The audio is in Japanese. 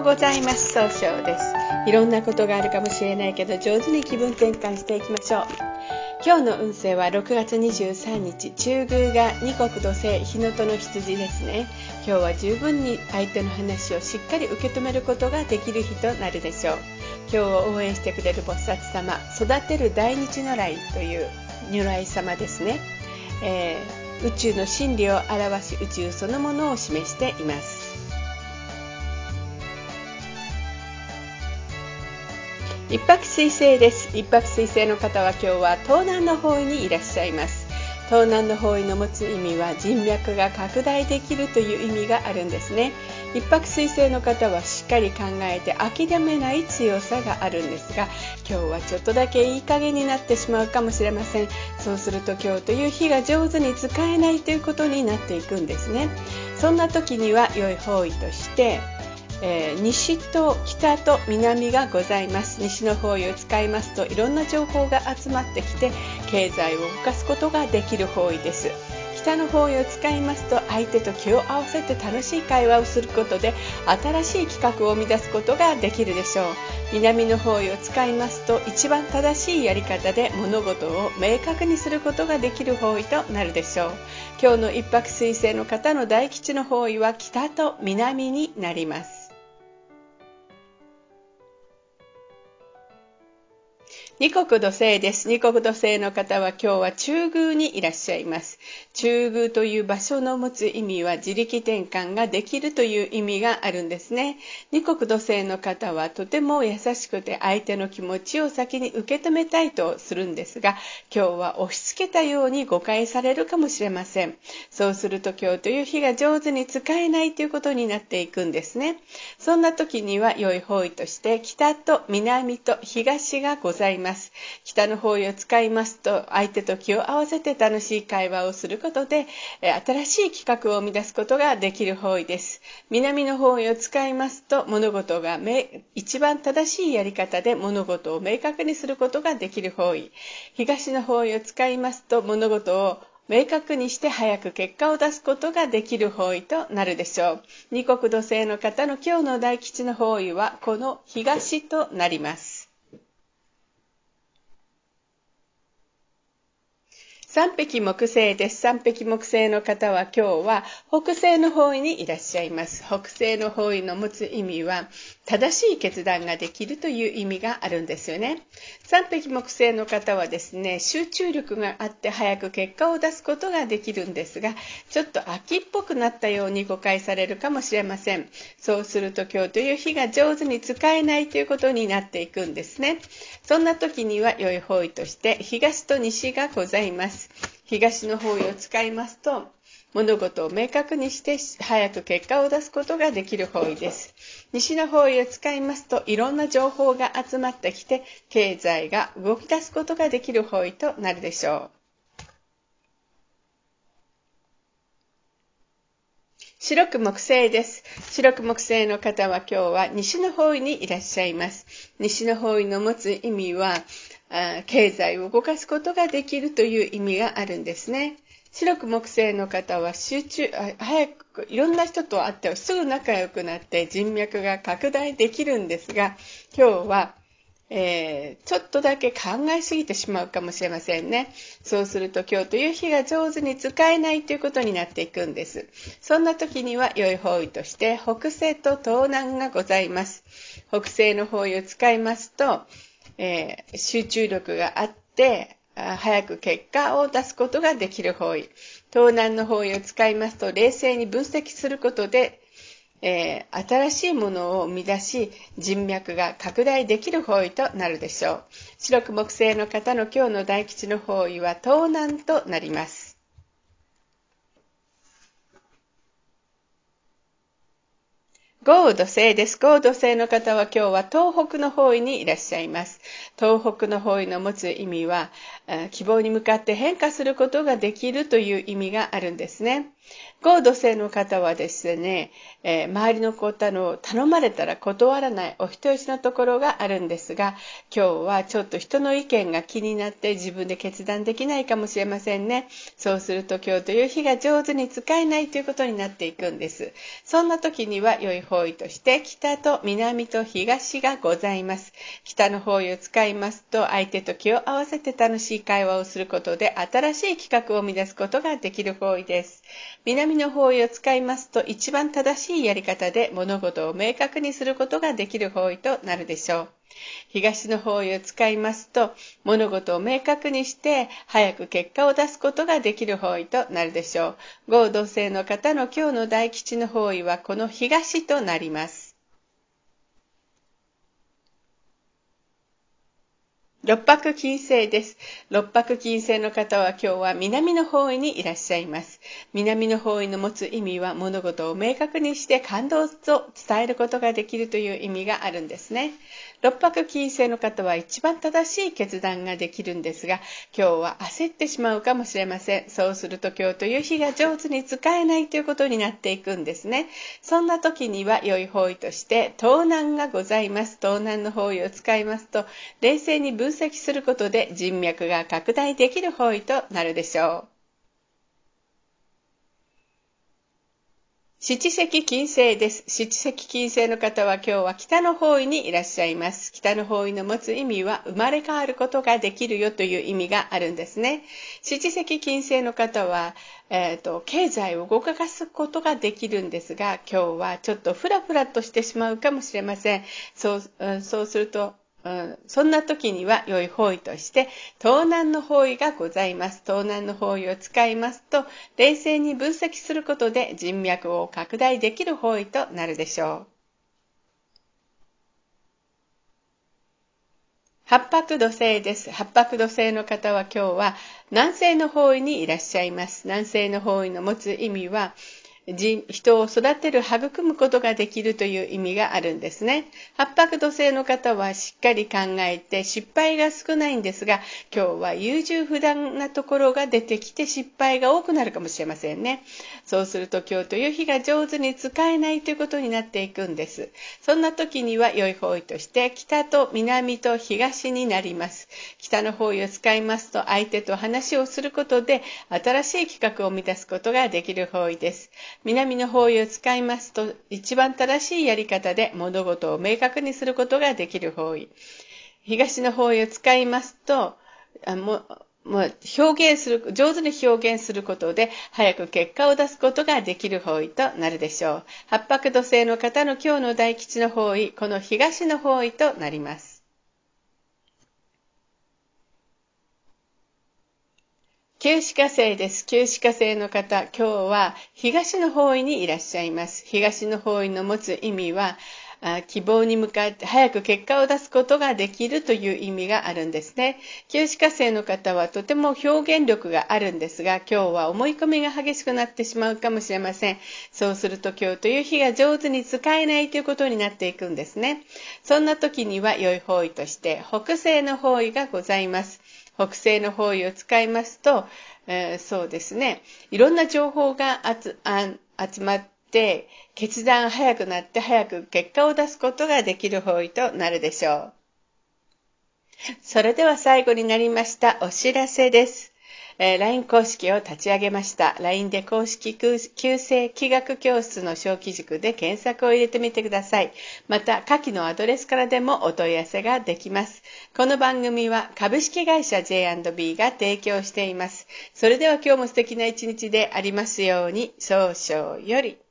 うございます。総称です。いろんなことがあるかもしれないけど上手に気分転換していきましょう。今日の運勢は6月23日中宮が二国土星日のとの羊ですね。今日は十分に相手の話をしっかり受け止めることができる日となるでしょう。今日を応援してくれる菩薩様育てる大日如来という如来様ですね、えー、宇宙の真理を表し宇宙そのものを示しています。一泊水星です。一泊水星の方は今日は東南の方位にいらっしゃいます。東南の方位の持つ意味は人脈が拡大できるという意味があるんですね。一泊水星の方はしっかり考えて諦めない強さがあるんですが今日はちょっとだけいい加減になってしまうかもしれません。そうすると今日という日が上手に使えないということになっていくんですね。そんな時には良い方位としてえー、西と北と南がございます。西の方位を使いますといろんな情報が集まってきて経済を動かすことができる方位です。北の方位を使いますと相手と気を合わせて楽しい会話をすることで新しい企画を生み出すことができるでしょう。南の方位を使いますと一番正しいやり方で物事を明確にすることができる方位となるでしょう。今日の一泊水星の方の大吉の方位は北と南になります。二国土星です。二国土星の方は今日は中宮にいらっしゃいます。中宮という場所の持つ意味は自力転換ができるという意味があるんですね。二国土星の方はとても優しくて相手の気持ちを先に受け止めたいとするんですが、今日は押し付けたように誤解されるかもしれません。そうすると今日という日が上手に使えないということになっていくんですね。そんな時には良い方位として北と南と東がございます。ます北の方位を使いますと相手と気を合わせて楽しい会話をすることで新しい企画を生み出すことができる方位です南の方位を使いますと物事が一番正しいやり方で物事を明確にすることができる方位東の方位を使いますと物事を明確にして早く結果を出すことができる方位となるでしょう。二国土星の方の今日の大吉の方位はこの東となります。三匹木星です。三匹木星の方は今日は北西の方位にいらっしゃいます。北西の方位の持つ意味は正しい決断ができるという意味があるんですよね。三匹木星の方はですね、集中力があって早く結果を出すことができるんですが、ちょっと秋っぽくなったように誤解されるかもしれません。そうすると今日という日が上手に使えないということになっていくんですね。そんな時には良い方位として東と西がございます。東の方位を使いますと物事を明確にして早く結果を出すことができる方位です。西の方位を使いますといろんな情報が集まってきて経済が動き出すことができる方位となるでしょう。白く木星です。白く木星の方は今日は西の方位にいらっしゃいます。西の方位の持つ意味は、経済を動かすことができるという意味があるんですね。白く木星の方は集中、早くいろんな人と会ってすぐ仲良くなって人脈が拡大できるんですが、今日は、えー、ちょっとだけ考えすぎてしまうかもしれませんね。そうすると今日という日が上手に使えないということになっていくんです。そんな時には良い方位として北西と東南がございます。北西の方位を使いますと、えー、集中力があって、早く結果を出すことができる方位。東南の方位を使いますと、冷静に分析することで、えー、新しいものを生み出し、人脈が拡大できる方位となるでしょう。白く木星の方の今日の大吉の方位は東南となります。豪雨土星です。豪雨土星の方は今日は東北の方位にいらっしゃいます。東北の方位の持つ意味は、希望に向かって変化することができるという意味があるんですね。合土星の方はですね、えー、周りの方の頼まれたら断らないお人よしのところがあるんですが、今日はちょっと人の意見が気になって自分で決断できないかもしれませんね。そうすると今日という日が上手に使えないということになっていくんです。そんな時には良い方位として北と南と東がございます。北の方位を使いますと相手と気を合わせて楽しい会話をすることで新しい企画を生み出すことができる方位です。南の方位を使いますと一番正しいやり方で物事を明確にすることができる方位となるでしょう。東の方位を使いますと物事を明確にして早く結果を出すことができる方位となるでしょう。合同性の方の今日の大吉の方位はこの東となります。六白金星です。六白金星の方は今日は南の方位にいらっしゃいます。南の方位の持つ意味は物事を明確にして感動を伝えることができるという意味があるんですね。六白金星の方は一番正しい決断ができるんですが、今日は焦ってしまうかもしれません。そうすると今日という日が上手に使えないということになっていくんですね。そんな時には良い方位として盗難がございます。盗難の方位を使いますと、冷静に分析することで人脈が拡大できる方位となるでしょう。七石金星です。七石金星の方は今日は北の方位にいらっしゃいます。北の方位の持つ意味は生まれ変わることができるよという意味があるんですね。七石金星の方は、えーと、経済を動かすことができるんですが、今日はちょっとフラフラとしてしまうかもしれません。そう、そうするとうん、そんな時には良い方位として盗難の方位がございます。盗難の方位を使いますと冷静に分析することで人脈を拡大できる方位となるでしょう。八白土星です。八白土星の方は今日は南西の方位にいらっしゃいます。南西の方位の持つ意味は、人を育てる、育むことができるという意味があるんですね。八白土星の方はしっかり考えて失敗が少ないんですが、今日は優柔不断なところが出てきて失敗が多くなるかもしれませんね。そうすると今日という日が上手に使えないということになっていくんです。そんな時には良い方位として北と南と東になります。北の方位を使いますと相手と話をすることで新しい企画を満たすことができる方位です。南の方位を使いますと一番正しいやり方で物事を明確にすることができる方位。東の方位を使いますと、あもも表現する、上手に表現することで早く結果を出すことができる方位となるでしょう。八白土星の方の今日の大吉の方位、この東の方位となります。旧歯科生です。旧歯科生の方、今日は東の方位にいらっしゃいます。東の方位の持つ意味は、希望に向かって早く結果を出すことができるという意味があるんですね。旧歯科生の方はとても表現力があるんですが、今日は思い込みが激しくなってしまうかもしれません。そうすると今日という日が上手に使えないということになっていくんですね。そんな時には良い方位として北西の方位がございます。北西の方位を使いますと、えー、そうですね、いろんな情報が集まって、決断早くなって早く結果を出すことができる方位となるでしょう。それでは最後になりましたお知らせです。え、LINE 公式を立ち上げました。LINE で公式旧正気学教室の小規塾で検索を入れてみてください。また、下記のアドレスからでもお問い合わせができます。この番組は株式会社 J&B が提供しています。それでは今日も素敵な一日でありますように、少々より。